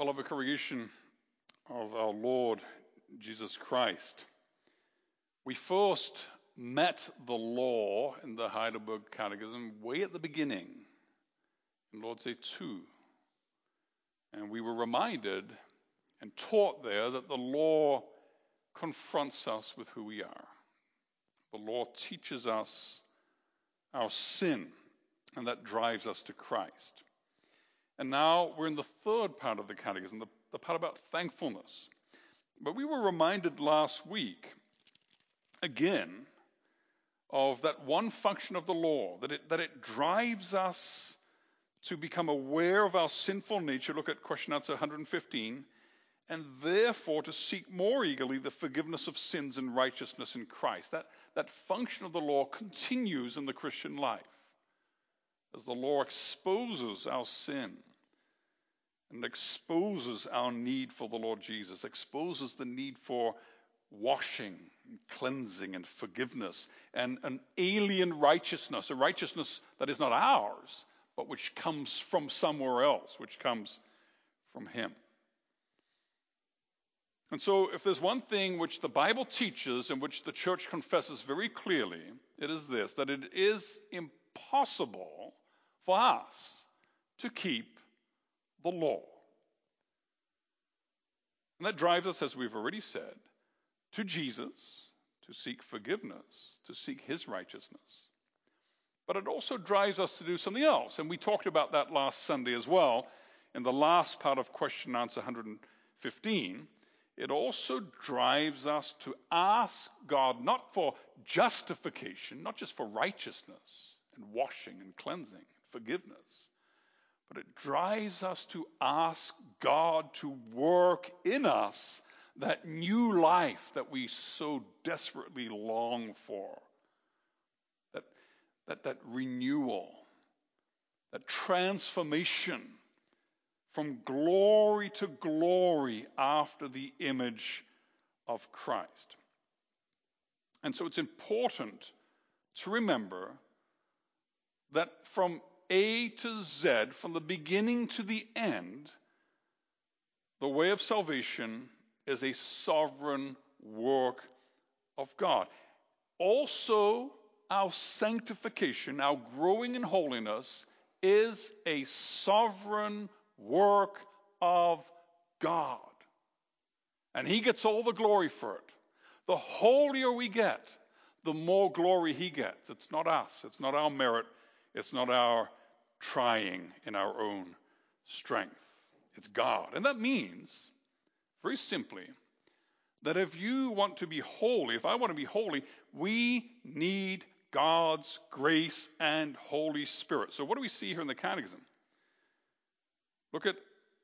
Well, of a congregation of our Lord Jesus Christ, we first met the law in the Heidelberg Catechism way at the beginning, in Lord's Day 2. And we were reminded and taught there that the law confronts us with who we are. The law teaches us our sin, and that drives us to Christ. And now we're in the third part of the catechism, the, the part about thankfulness. But we were reminded last week, again, of that one function of the law, that it, that it drives us to become aware of our sinful nature. Look at question answer 115 and therefore to seek more eagerly the forgiveness of sins and righteousness in Christ. That, that function of the law continues in the Christian life as the law exposes our sin and exposes our need for the Lord Jesus, exposes the need for washing and cleansing and forgiveness and an alien righteousness, a righteousness that is not ours, but which comes from somewhere else, which comes from Him. And so, if there's one thing which the Bible teaches and which the church confesses very clearly, it is this that it is impossible for us to keep the law. And that drives us, as we've already said, to Jesus to seek forgiveness, to seek his righteousness. But it also drives us to do something else. And we talked about that last Sunday as well in the last part of question answer 115 it also drives us to ask God not for justification, not just for righteousness and washing and cleansing and forgiveness, but it drives us to ask God to work in us that new life that we so desperately long for. That, that, that renewal, that transformation from glory to glory after the image of Christ. And so it's important to remember that from A to Z, from the beginning to the end, the way of salvation is a sovereign work of God. Also, our sanctification, our growing in holiness, is a sovereign work of God. And He gets all the glory for it. The holier we get, the more glory He gets. It's not us, it's not our merit, it's not our trying in our own strength. It's God. And that means, very simply, that if you want to be holy, if I want to be holy, we need God's grace and Holy Spirit. So, what do we see here in the Catechism? Look at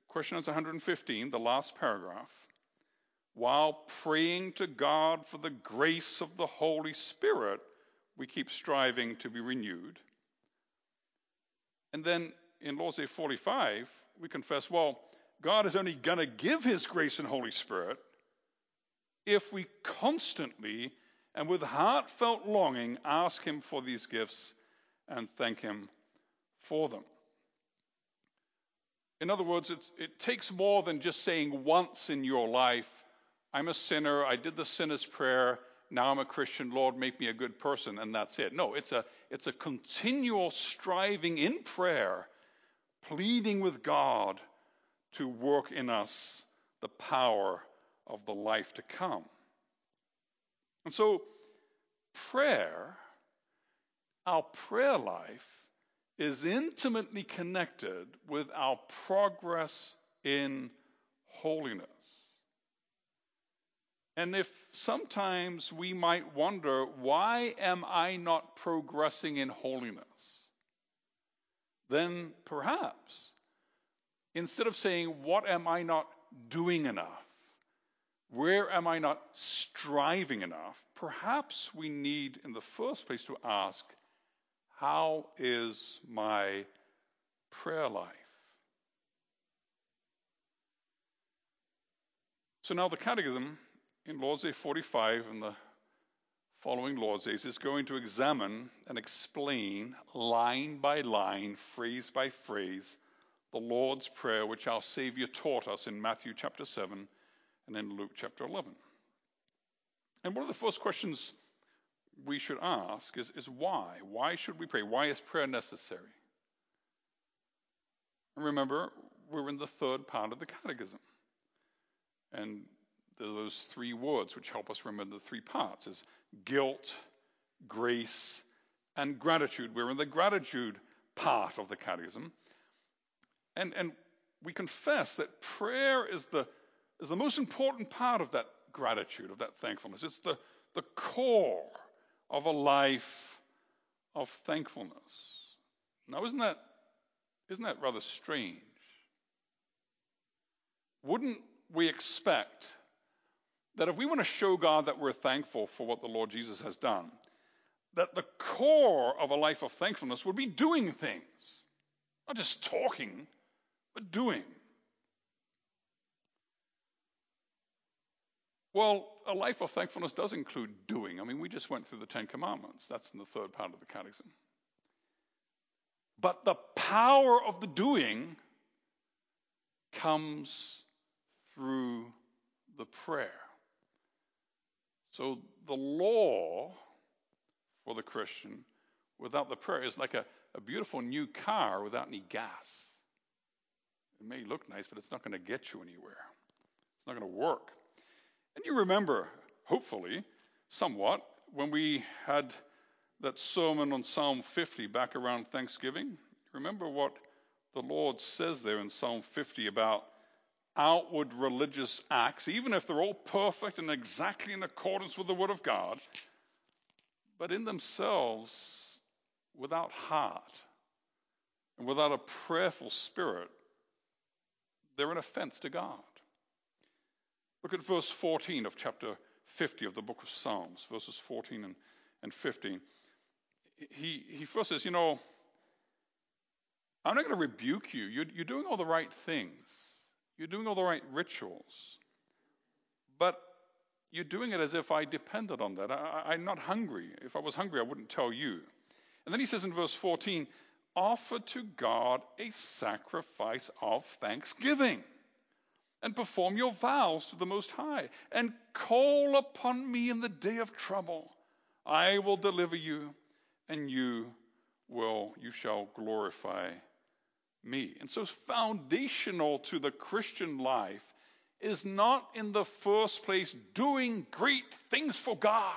question answer 115, the last paragraph. While praying to God for the grace of the Holy Spirit, we keep striving to be renewed. And then in Lord's Day 45, we confess, well, God is only going to give His grace and Holy Spirit if we constantly and with heartfelt longing ask Him for these gifts and thank Him for them. In other words, it takes more than just saying once in your life, I'm a sinner, I did the sinner's prayer, now I'm a Christian, Lord, make me a good person, and that's it. No, it's a, it's a continual striving in prayer, pleading with God to work in us the power of the life to come. And so, prayer, our prayer life, is intimately connected with our progress in holiness. And if sometimes we might wonder, why am I not progressing in holiness? Then perhaps, instead of saying, what am I not doing enough? Where am I not striving enough? Perhaps we need, in the first place, to ask, how is my prayer life? So now the Catechism in Lord's Day 45 and the following Lord's Days is going to examine and explain line by line, phrase by phrase, the Lord's Prayer, which our Savior taught us in Matthew chapter 7 and in Luke chapter 11. And one of the first questions we should ask is, is why? Why should we pray? Why is prayer necessary? remember, we're in the third part of the catechism. And those three words which help us remember the three parts is guilt, grace, and gratitude. We're in the gratitude part of the catechism. And, and we confess that prayer is the, is the most important part of that gratitude, of that thankfulness. It's the, the core of a life of thankfulness. Now, isn't that, isn't that rather strange? Wouldn't we expect that if we want to show God that we're thankful for what the Lord Jesus has done, that the core of a life of thankfulness would be doing things, not just talking, but doing. Well, a life of thankfulness does include doing. I mean, we just went through the Ten Commandments. That's in the third part of the Catechism. But the power of the doing comes through the prayer. So the law for the Christian without the prayer is like a, a beautiful new car without any gas. It may look nice, but it's not going to get you anywhere. It's not going to work. And you remember, hopefully, somewhat, when we had that sermon on Psalm 50 back around Thanksgiving. Remember what the Lord says there in Psalm 50 about outward religious acts, even if they're all perfect and exactly in accordance with the Word of God, but in themselves, without heart and without a prayerful spirit, they're an offense to God. Look at verse 14 of chapter 50 of the book of Psalms, verses 14 and, and 15. He, he first says, You know, I'm not going to rebuke you. You're, you're doing all the right things. You're doing all the right rituals, but you're doing it as if I depended on that. I, am not hungry. If I was hungry, I wouldn't tell you. And then he says in verse 14, offer to God a sacrifice of thanksgiving and perform your vows to the Most High and call upon me in the day of trouble. I will deliver you and you will, you shall glorify me. And so, foundational to the Christian life is not in the first place doing great things for God.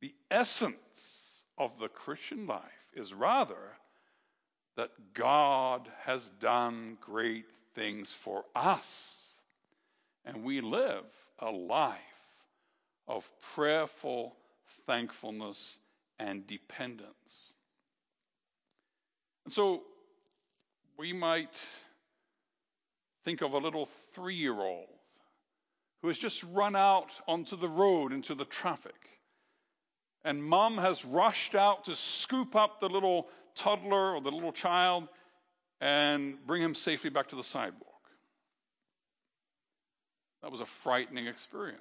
The essence of the Christian life is rather that God has done great things for us. And we live a life of prayerful thankfulness and dependence. And so we might think of a little three year old who has just run out onto the road into the traffic. And mom has rushed out to scoop up the little toddler or the little child and bring him safely back to the sidewalk. That was a frightening experience.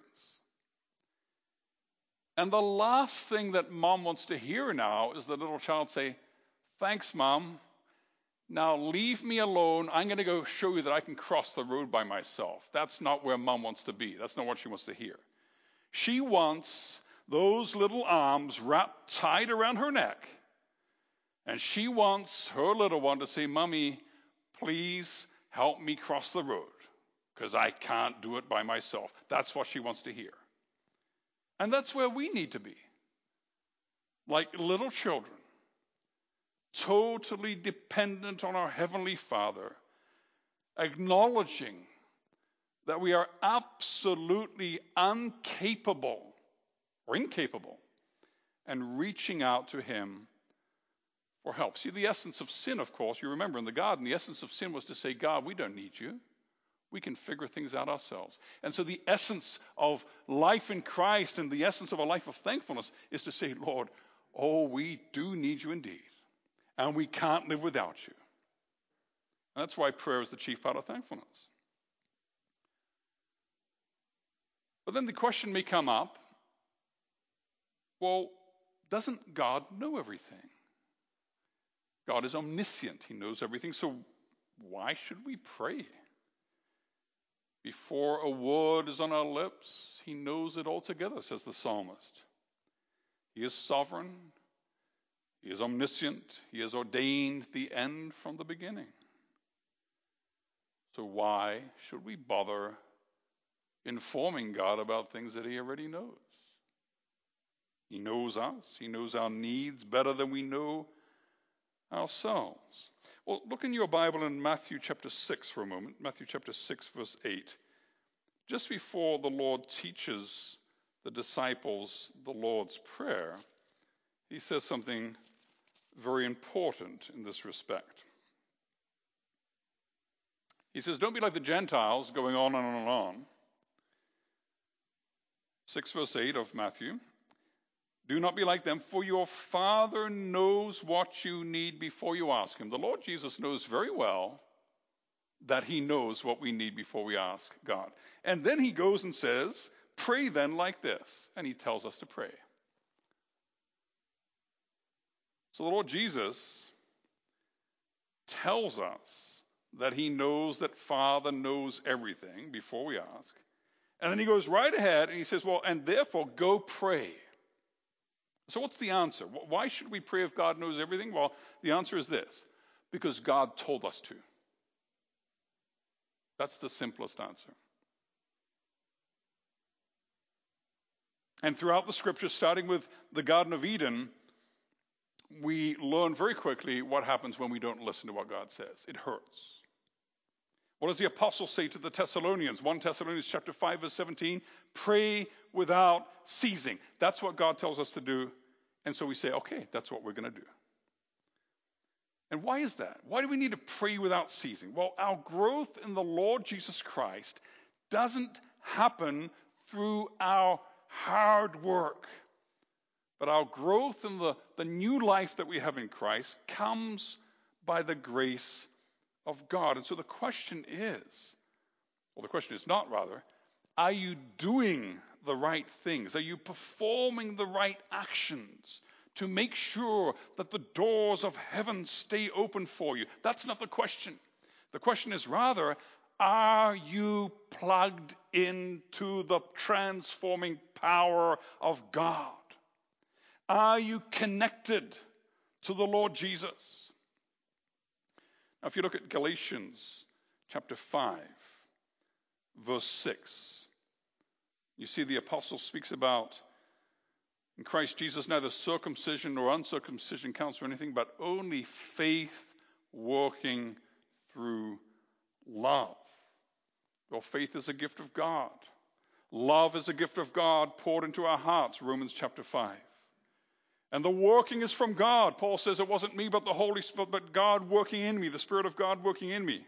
And the last thing that mom wants to hear now is the little child say, Thanks, mom. Now leave me alone. I'm going to go show you that I can cross the road by myself. That's not where mom wants to be. That's not what she wants to hear. She wants those little arms wrapped tight around her neck. And she wants her little one to say, Mommy, please help me cross the road because I can't do it by myself. That's what she wants to hear. And that's where we need to be. Like little children, totally dependent on our Heavenly Father, acknowledging that we are absolutely incapable or incapable and reaching out to Him for help. See, the essence of sin, of course, you remember in the garden, the essence of sin was to say, God, we don't need you. We can figure things out ourselves. And so the essence of life in Christ and the essence of a life of thankfulness is to say, Lord, oh, we do need you indeed. And we can't live without you. And that's why prayer is the chief part of thankfulness. But then the question may come up well, doesn't God know everything? God is omniscient, He knows everything. So why should we pray? Before a word is on our lips, He knows it altogether, says the psalmist. He is sovereign, He is omniscient, He has ordained the end from the beginning. So why should we bother informing God about things that He already knows? He knows us, He knows our needs better than we know ourselves. Well, look in your Bible in Matthew chapter 6 for a moment. Matthew chapter 6, verse 8. Just before the Lord teaches the disciples the Lord's Prayer, he says something very important in this respect. He says, Don't be like the Gentiles, going on and on and on. 6 verse 8 of Matthew. Do not be like them, for your Father knows what you need before you ask Him. The Lord Jesus knows very well that He knows what we need before we ask God. And then He goes and says, Pray then like this. And He tells us to pray. So the Lord Jesus tells us that He knows that Father knows everything before we ask. And then He goes right ahead and He says, Well, and therefore go pray. So, what's the answer? Why should we pray if God knows everything? Well, the answer is this because God told us to. That's the simplest answer. And throughout the scriptures, starting with the Garden of Eden, we learn very quickly what happens when we don't listen to what God says. It hurts. What does the apostle say to the Thessalonians? 1 Thessalonians chapter 5 verse 17, pray without ceasing. That's what God tells us to do. And so we say, okay, that's what we're going to do. And why is that? Why do we need to pray without ceasing? Well, our growth in the Lord Jesus Christ doesn't happen through our hard work. But our growth in the, the new life that we have in Christ comes by the grace of God. And so the question is, well, the question is not rather, are you doing the right things? Are you performing the right actions to make sure that the doors of heaven stay open for you? That's not the question. The question is rather, are you plugged into the transforming power of God? Are you connected to the Lord Jesus? Now, if you look at Galatians chapter 5, verse 6, you see the apostle speaks about in Christ Jesus neither circumcision nor uncircumcision counts for anything, but only faith working through love. Well, faith is a gift of God. Love is a gift of God poured into our hearts, Romans chapter 5. And the working is from God. Paul says it wasn't me, but the Holy Spirit, but God working in me, the Spirit of God working in me.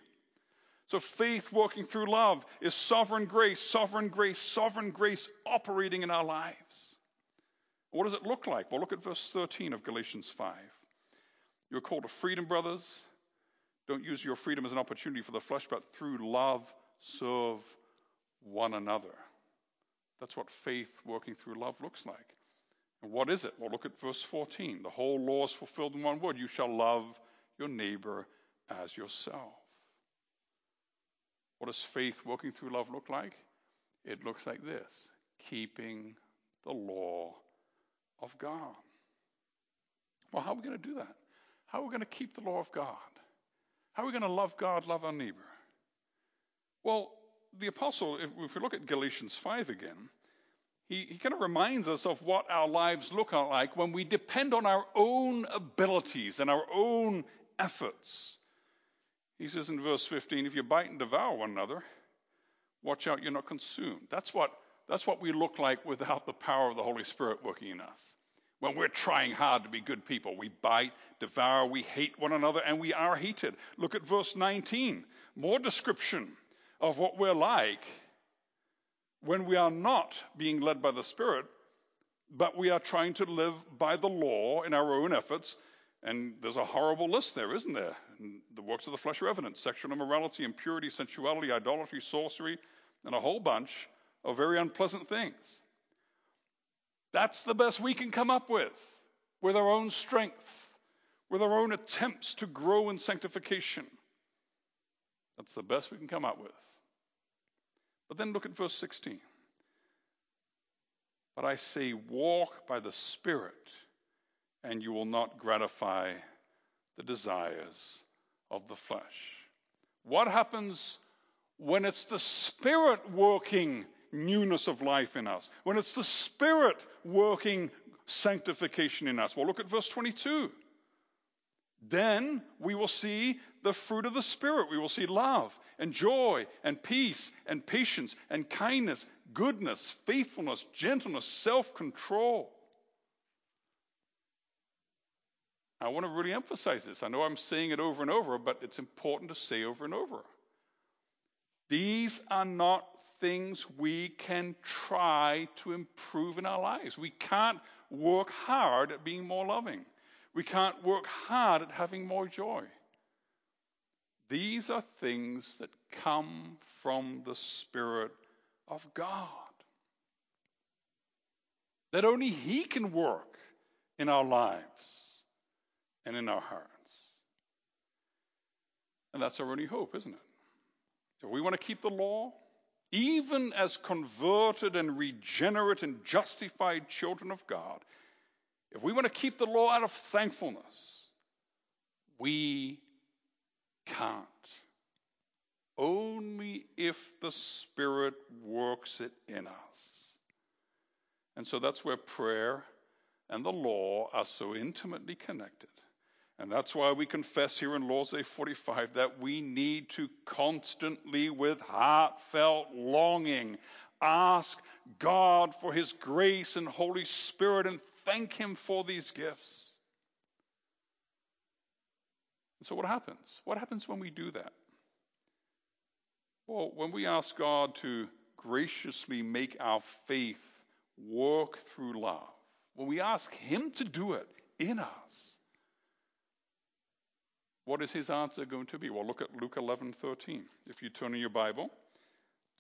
So faith working through love is sovereign grace, sovereign grace, sovereign grace operating in our lives. What does it look like? Well, look at verse 13 of Galatians 5. You're called to freedom, brothers. Don't use your freedom as an opportunity for the flesh, but through love serve one another. That's what faith working through love looks like. What is it? Well, look at verse 14. The whole law is fulfilled in one word you shall love your neighbor as yourself. What does faith working through love look like? It looks like this keeping the law of God. Well, how are we going to do that? How are we going to keep the law of God? How are we going to love God, love our neighbor? Well, the apostle, if, if we look at Galatians 5 again, he, he kind of reminds us of what our lives look like when we depend on our own abilities and our own efforts. He says in verse 15, if you bite and devour one another, watch out you're not consumed. That's what, that's what we look like without the power of the Holy Spirit working in us. When we're trying hard to be good people, we bite, devour, we hate one another, and we are hated. Look at verse 19. More description of what we're like when we are not being led by the Spirit, but we are trying to live by the law in our own efforts. And there's a horrible list there, isn't there? The works of the flesh are evident sexual immorality, impurity, sensuality, idolatry, sorcery, and a whole bunch of very unpleasant things. That's the best we can come up with, with our own strength, with our own attempts to grow in sanctification. That's the best we can come up with. But then look at verse 16. But I say, walk by the Spirit, and you will not gratify the desires of the flesh. What happens when it's the Spirit working newness of life in us? When it's the Spirit working sanctification in us? Well, look at verse 22. Then we will see the fruit of the Spirit. We will see love and joy and peace and patience and kindness, goodness, faithfulness, gentleness, self control. I want to really emphasize this. I know I'm saying it over and over, but it's important to say over and over. These are not things we can try to improve in our lives. We can't work hard at being more loving. We can't work hard at having more joy. These are things that come from the Spirit of God. That only He can work in our lives and in our hearts. And that's our only hope, isn't it? If we want to keep the law, even as converted and regenerate and justified children of God, if we want to keep the law out of thankfulness, we can't. Only if the Spirit works it in us. And so that's where prayer and the law are so intimately connected. And that's why we confess here in Lord's Day 45 that we need to constantly, with heartfelt longing, ask God for His grace and Holy Spirit and thank Him for these gifts. And so, what happens? What happens when we do that? Well, when we ask God to graciously make our faith work through love, when we ask Him to do it in us, what is his answer going to be? Well, look at Luke 11 13. If you turn in your Bible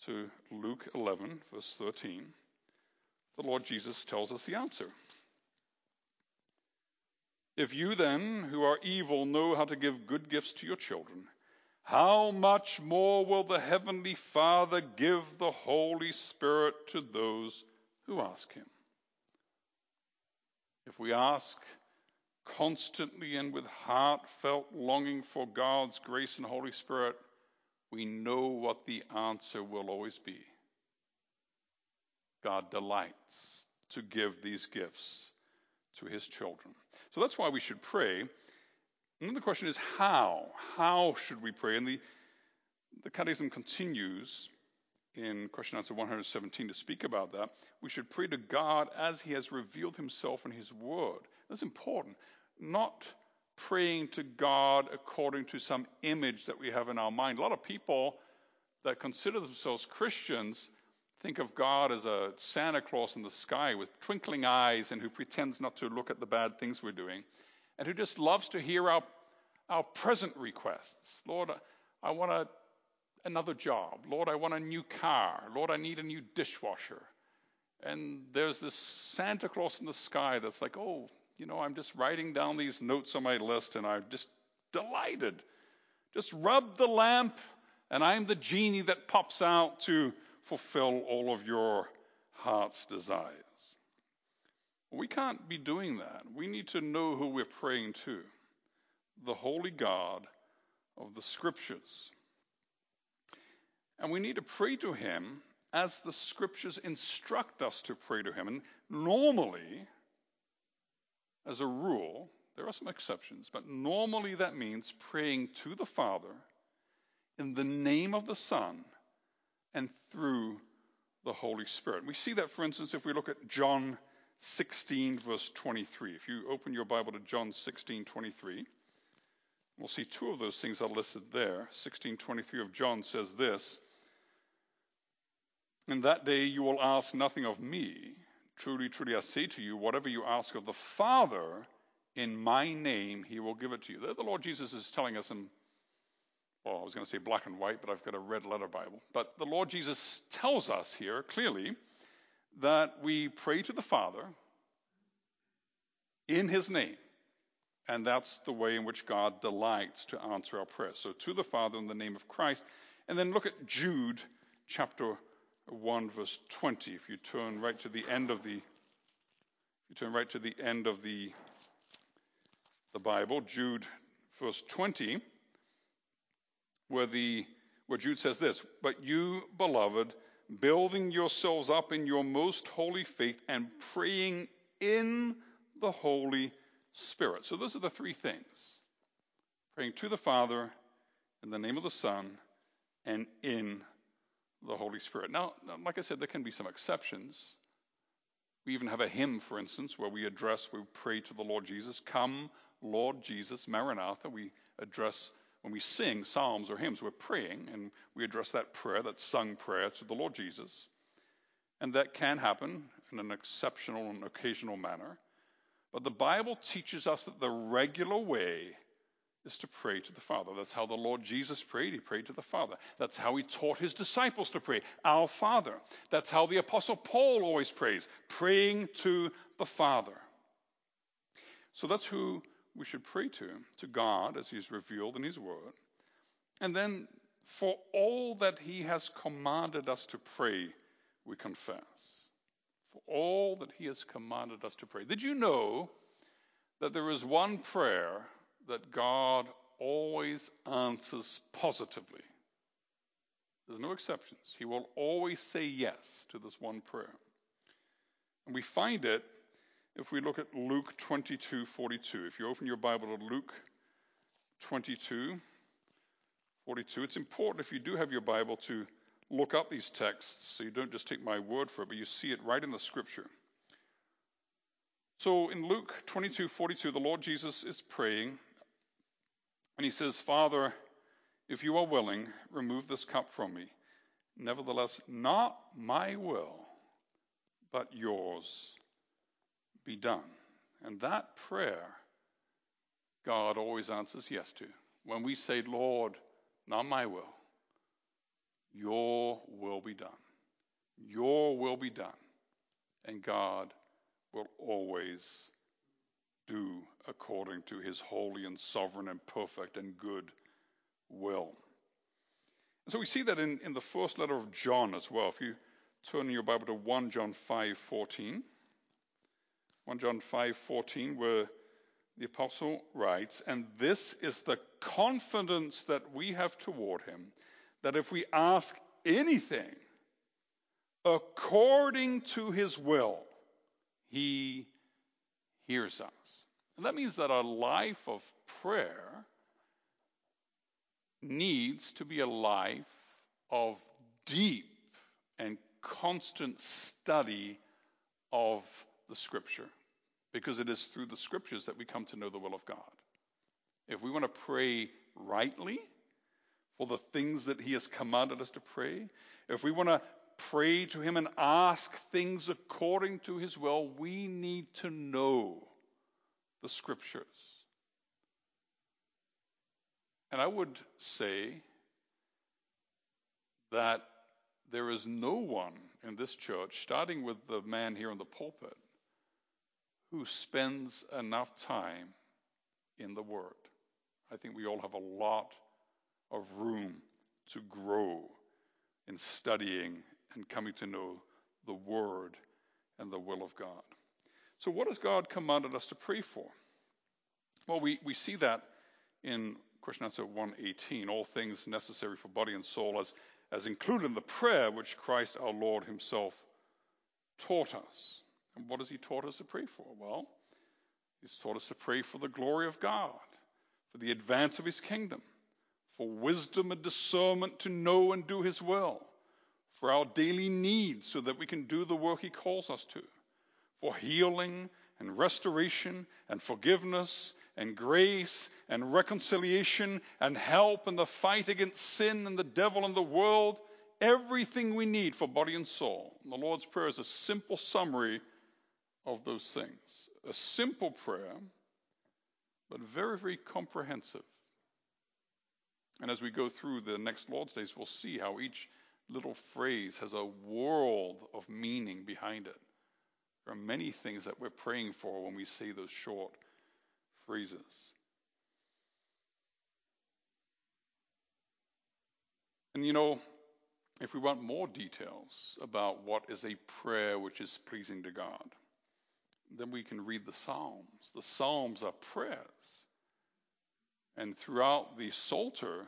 to Luke 11, verse 13, the Lord Jesus tells us the answer. If you then, who are evil, know how to give good gifts to your children, how much more will the Heavenly Father give the Holy Spirit to those who ask Him? If we ask constantly and with heartfelt longing for God's grace and Holy Spirit, we know what the answer will always be. God delights to give these gifts to his children. So that's why we should pray. And then the question is how? How should we pray? And the, the Catechism continues in question answer 117 to speak about that. We should pray to God as he has revealed himself in his word. That's important not praying to God according to some image that we have in our mind. A lot of people that consider themselves Christians think of God as a Santa Claus in the sky with twinkling eyes and who pretends not to look at the bad things we're doing and who just loves to hear our, our present requests. Lord, I want a, another job. Lord, I want a new car. Lord, I need a new dishwasher. And there's this Santa Claus in the sky that's like, oh, you know, I'm just writing down these notes on my list and I'm just delighted. Just rub the lamp and I'm the genie that pops out to fulfill all of your heart's desires. We can't be doing that. We need to know who we're praying to the Holy God of the Scriptures. And we need to pray to Him as the Scriptures instruct us to pray to Him. And normally, as a rule, there are some exceptions, but normally that means praying to the Father in the name of the Son and through the Holy Spirit. We see that, for instance, if we look at John 16, verse 23. If you open your Bible to John 16, 23, we'll see two of those things are listed there. 16:23 of John says this: "In that day you will ask nothing of me." Truly, truly, I say to you, whatever you ask of the Father in my name, he will give it to you. There, The Lord Jesus is telling us in, well, I was going to say black and white, but I've got a red letter Bible. But the Lord Jesus tells us here clearly that we pray to the Father in his name. And that's the way in which God delights to answer our prayers. So to the Father in the name of Christ. And then look at Jude chapter 1 verse 20. If you turn right to the end of the you turn right to the end of the the Bible, Jude verse 20, where the where Jude says this, but you, beloved, building yourselves up in your most holy faith and praying in the Holy Spirit. So those are the three things praying to the Father in the name of the Son and in the Holy Spirit. Now, like I said, there can be some exceptions. We even have a hymn, for instance, where we address, we pray to the Lord Jesus, Come, Lord Jesus, Maranatha. We address, when we sing psalms or hymns, we're praying, and we address that prayer, that sung prayer to the Lord Jesus. And that can happen in an exceptional and occasional manner. But the Bible teaches us that the regular way is to pray to the Father. That's how the Lord Jesus prayed. He prayed to the Father. That's how he taught his disciples to pray, Our Father. That's how the Apostle Paul always prays, praying to the Father. So that's who we should pray to, to God as he's revealed in his word. And then for all that he has commanded us to pray, we confess for all that He has commanded us to pray. Did you know that there is one prayer that God always answers positively? There's no exceptions. He will always say yes to this one prayer. And we find it if we look at Luke 22 42. If you open your Bible to Luke 22 42, it's important if you do have your Bible to look up these texts so you don't just take my word for it, but you see it right in the scripture. So in Luke 22 42, the Lord Jesus is praying, and he says, Father, if you are willing, remove this cup from me. Nevertheless, not my will, but yours be done. And that prayer, God always answers yes to. When we say, Lord, not my will, your will be done. Your will be done. And God will always do according to his holy and sovereign and perfect and good will. And so we see that in, in the first letter of John as well. If you turn your Bible to 1 John 5 14. 1 John 5:14 where the apostle writes, And this is the confidence that we have toward him that if we ask anything according to his will, he hears us. And that means that a life of prayer needs to be a life of deep and constant study of the Scripture, because it is through the Scriptures that we come to know the will of God. If we want to pray rightly, for the things that He has commanded us to pray, if we want to pray to Him and ask things according to His will, we need to know the Scriptures. And I would say that there is no one in this church, starting with the man here in the pulpit, who spends enough time in the Word. I think we all have a lot of room to grow in studying and coming to know the Word and the will of God. So, what has God commanded us to pray for? Well, we, we see that in question answer 118 all things necessary for body and soul, as, as included in the prayer which Christ our Lord Himself taught us. And what has He taught us to pray for? Well, He's taught us to pray for the glory of God, for the advance of His kingdom for wisdom and discernment to know and do His will, for our daily needs so that we can do the work He calls us to, for healing and restoration and forgiveness and grace and reconciliation and help in the fight against sin and the devil and the world, everything we need for body and soul. And the Lord's Prayer is a simple summary of those things. A simple prayer, but very, very comprehensive. And as we go through the next Lord's Days, we'll see how each little phrase has a world of meaning behind it. There are many things that we're praying for when we say those short phrases. And you know, if we want more details about what is a prayer which is pleasing to God, then we can read the Psalms. The Psalms are prayers. And throughout the Psalter,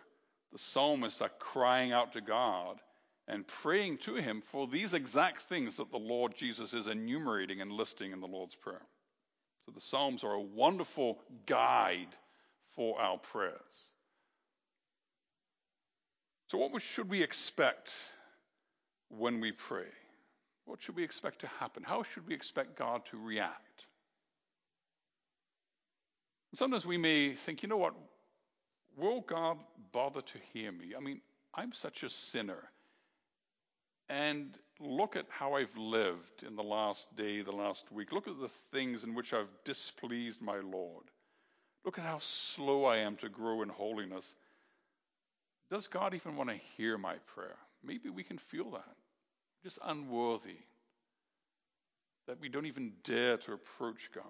the psalmists are crying out to God and praying to Him for these exact things that the Lord Jesus is enumerating and listing in the Lord's Prayer. So the Psalms are a wonderful guide for our prayers. So, what should we expect when we pray? What should we expect to happen? How should we expect God to react? Sometimes we may think, you know what? Will God bother to hear me? I mean, I'm such a sinner. And look at how I've lived in the last day, the last week. Look at the things in which I've displeased my Lord. Look at how slow I am to grow in holiness. Does God even want to hear my prayer? Maybe we can feel that. Just unworthy. That we don't even dare to approach God.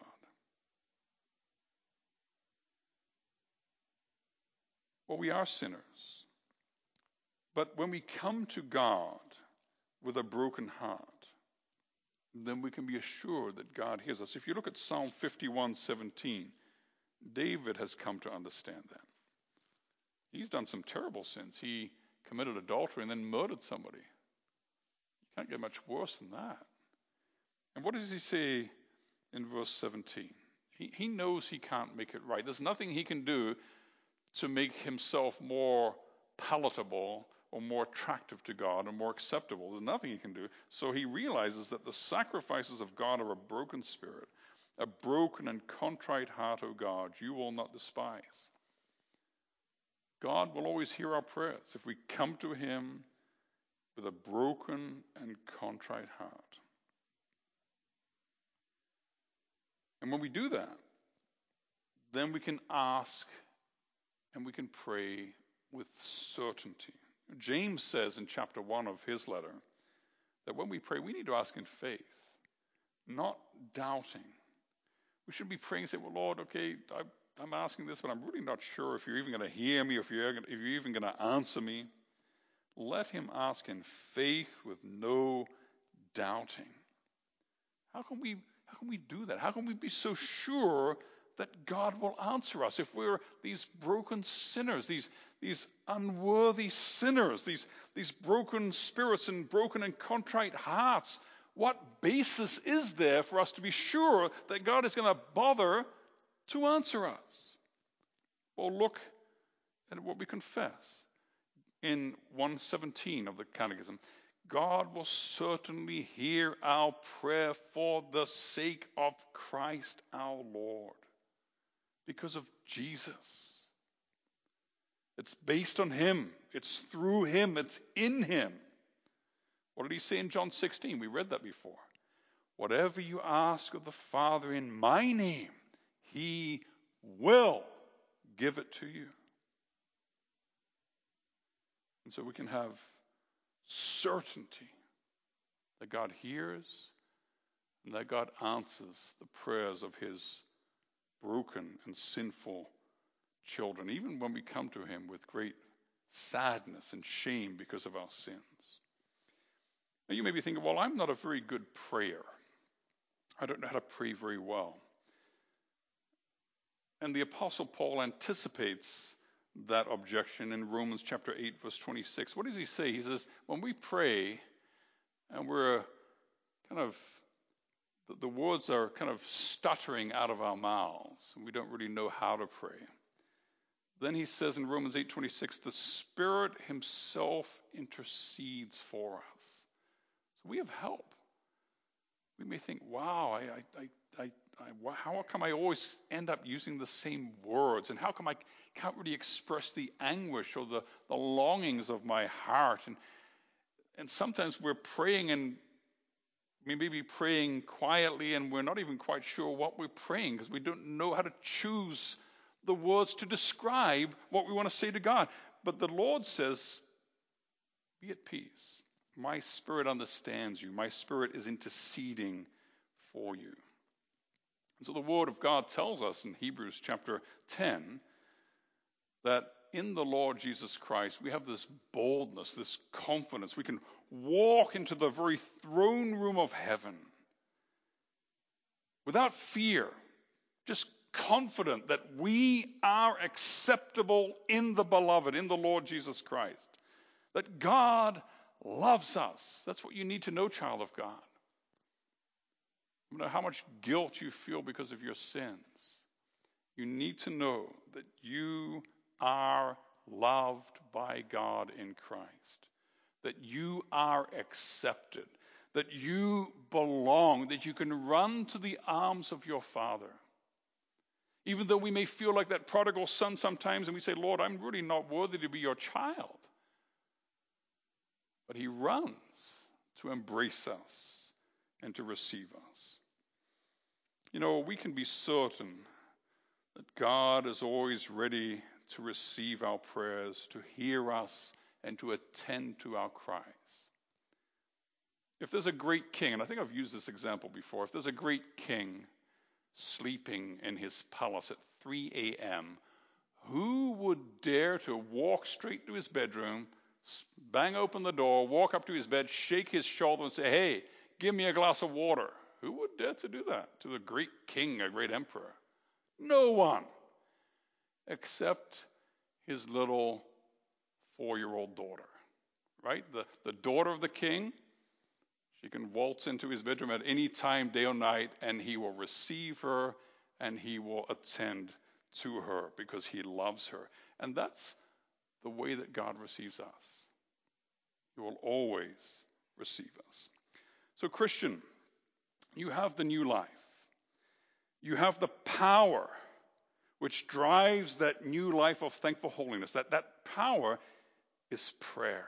Well, we are sinners. But when we come to God with a broken heart, then we can be assured that God hears us. If you look at Psalm 51:17, David has come to understand that. He's done some terrible sins. He committed adultery and then murdered somebody. Can't get much worse than that. And what does he say in verse 17? He, he knows he can't make it right. There's nothing he can do to make himself more palatable or more attractive to God or more acceptable. There's nothing he can do. So he realizes that the sacrifices of God are a broken spirit, a broken and contrite heart, O God, you will not despise. God will always hear our prayers if we come to him with a broken and contrite heart. And when we do that, then we can ask and we can pray with certainty. James says in chapter 1 of his letter that when we pray, we need to ask in faith, not doubting. We should be praying and say, Well, Lord, okay, I, am asking this, but I'm really not sure if you're even going to hear me, if you're, if you're even going to answer me. Let him ask in faith with no doubting. How can we how can we do that? How can we be so sure that God will answer us if we're these broken sinners, these, these unworthy sinners, these, these broken spirits and broken and contrite hearts. What basis is there for us to be sure that God is going to bother to answer us? Well, look at what we confess in 117 of the Catechism. God will certainly hear our prayer for the sake of Christ our Lord because of Jesus. It's based on Him, it's through Him, it's in Him. What did He say in John 16? We read that before. Whatever you ask of the Father in my name, He will give it to you. And so we can have certainty that God hears and that God answers the prayers of His broken and sinful children, even when we come to Him with great sadness and shame because of our sins. Now, you may be thinking, well, I'm not a very good prayer. I don't know how to pray very well. And the Apostle Paul anticipates that objection in Romans chapter 8, verse 26. What does he say? He says, when we pray and we're kind of the, the words are kind of stuttering out of our mouths, and we don't really know how to pray. Then he says in Romans 8:26, the Spirit Himself intercedes for us. So we have help. We may think, wow, I, I, I, I, how come I always end up using the same words? And how come I can't really express the anguish or the, the longings of my heart? And, and sometimes we're praying and we may be praying quietly and we're not even quite sure what we're praying because we don't know how to choose the words to describe what we want to say to God. But the Lord says, Be at peace. My spirit understands you, my spirit is interceding for you. And So the Word of God tells us in Hebrews chapter 10 that in the Lord Jesus Christ we have this boldness, this confidence. We can walk into the very throne room of heaven without fear, just confident that we are acceptable in the beloved, in the Lord Jesus Christ. That God loves us. That's what you need to know, child of God. No matter how much guilt you feel because of your sins, you need to know that you are loved by God in Christ, that you are accepted, that you belong, that you can run to the arms of your Father. Even though we may feel like that prodigal son sometimes and we say, Lord, I'm really not worthy to be your child. But he runs to embrace us and to receive us. You know, we can be certain that God is always ready to receive our prayers, to hear us, and to attend to our cries. If there's a great king, and I think I've used this example before, if there's a great king sleeping in his palace at 3 a.m., who would dare to walk straight to his bedroom, bang open the door, walk up to his bed, shake his shoulder, and say, Hey, give me a glass of water? Who would dare to do that to the great king, a great emperor? No one except his little four year old daughter, right? The, the daughter of the king. She can waltz into his bedroom at any time, day or night, and he will receive her and he will attend to her because he loves her. And that's the way that God receives us. He will always receive us. So, Christian, you have the new life. You have the power which drives that new life of thankful holiness. That, that power is prayer.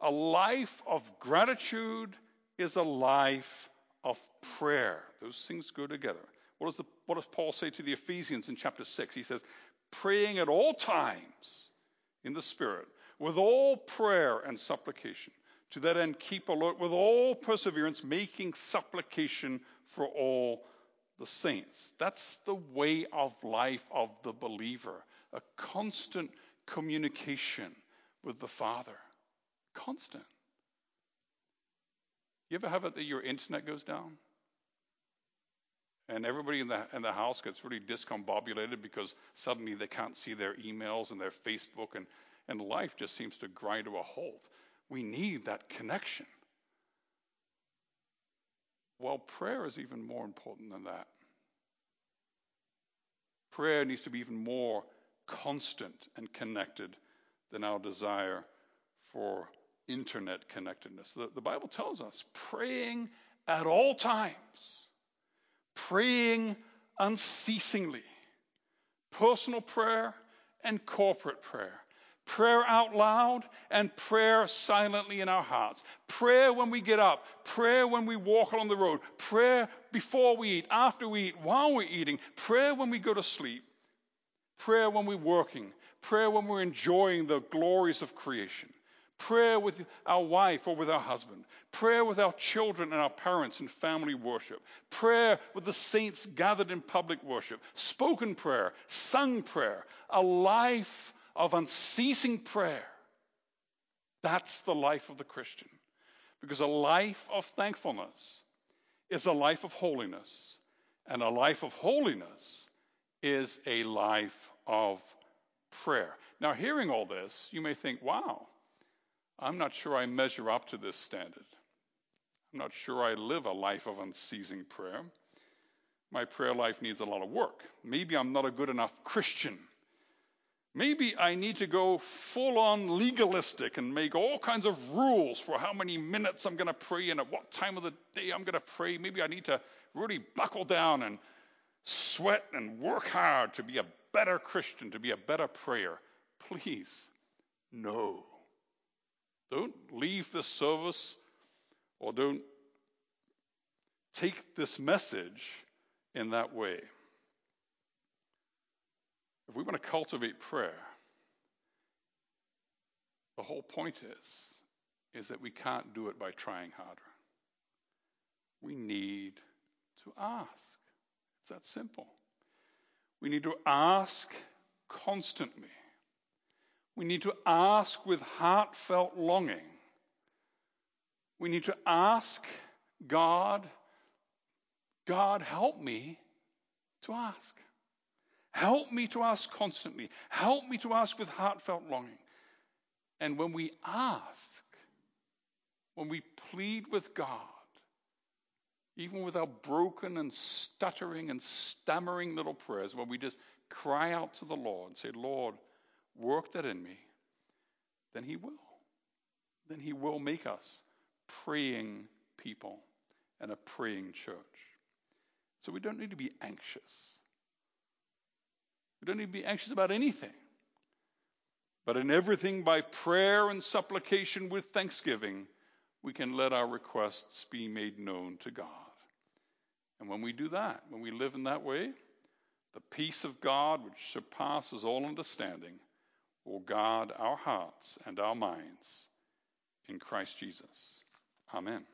A life of gratitude is a life of prayer. Those things go together. What does, the, what does Paul say to the Ephesians in chapter 6? He says, praying at all times in the Spirit, with all prayer and supplication. To that end, keep alert with all perseverance, making supplication for all the saints. That's the way of life of the believer a constant communication with the Father. Constant. You ever have it that your internet goes down? And everybody in the, in the house gets really discombobulated because suddenly they can't see their emails and their Facebook, and, and life just seems to grind to a halt. We need that connection. Well, prayer is even more important than that. Prayer needs to be even more constant and connected than our desire for internet connectedness. The, the Bible tells us praying at all times, praying unceasingly, personal prayer and corporate prayer prayer out loud and prayer silently in our hearts. Prayer when we get up, prayer when we walk along the road, prayer before we eat, after we eat, while we're eating, prayer when we go to sleep, prayer when we're working, prayer when we're enjoying the glories of creation. Prayer with our wife or with our husband. Prayer with our children and our parents in family worship. Prayer with the saints gathered in public worship. Spoken prayer, sung prayer. A life of unceasing prayer. That's the life of the Christian. Because a life of thankfulness is a life of holiness, and a life of holiness is a life of prayer. Now, hearing all this, you may think, wow, I'm not sure I measure up to this standard. I'm not sure I live a life of unceasing prayer. My prayer life needs a lot of work. Maybe I'm not a good enough Christian Maybe I need to go full on legalistic and make all kinds of rules for how many minutes I'm going to pray and at what time of the day I'm going to pray. Maybe I need to really buckle down and sweat and work hard to be a better Christian, to be a better prayer. Please, no. Don't leave this service or don't take this message in that way. If we want to cultivate prayer, the whole point is, is that we can't do it by trying harder. We need to ask. It's that simple. We need to ask constantly. We need to ask with heartfelt longing. We need to ask God, God, help me to ask. Help me to ask constantly. Help me to ask with heartfelt longing. And when we ask, when we plead with God, even with our broken and stuttering and stammering little prayers, when we just cry out to the Lord and say, Lord, work that in me, then He will. Then He will make us praying people and a praying church. So we don't need to be anxious. We don't need to be anxious about anything. But in everything, by prayer and supplication with thanksgiving, we can let our requests be made known to God. And when we do that, when we live in that way, the peace of God, which surpasses all understanding, will guard our hearts and our minds in Christ Jesus. Amen.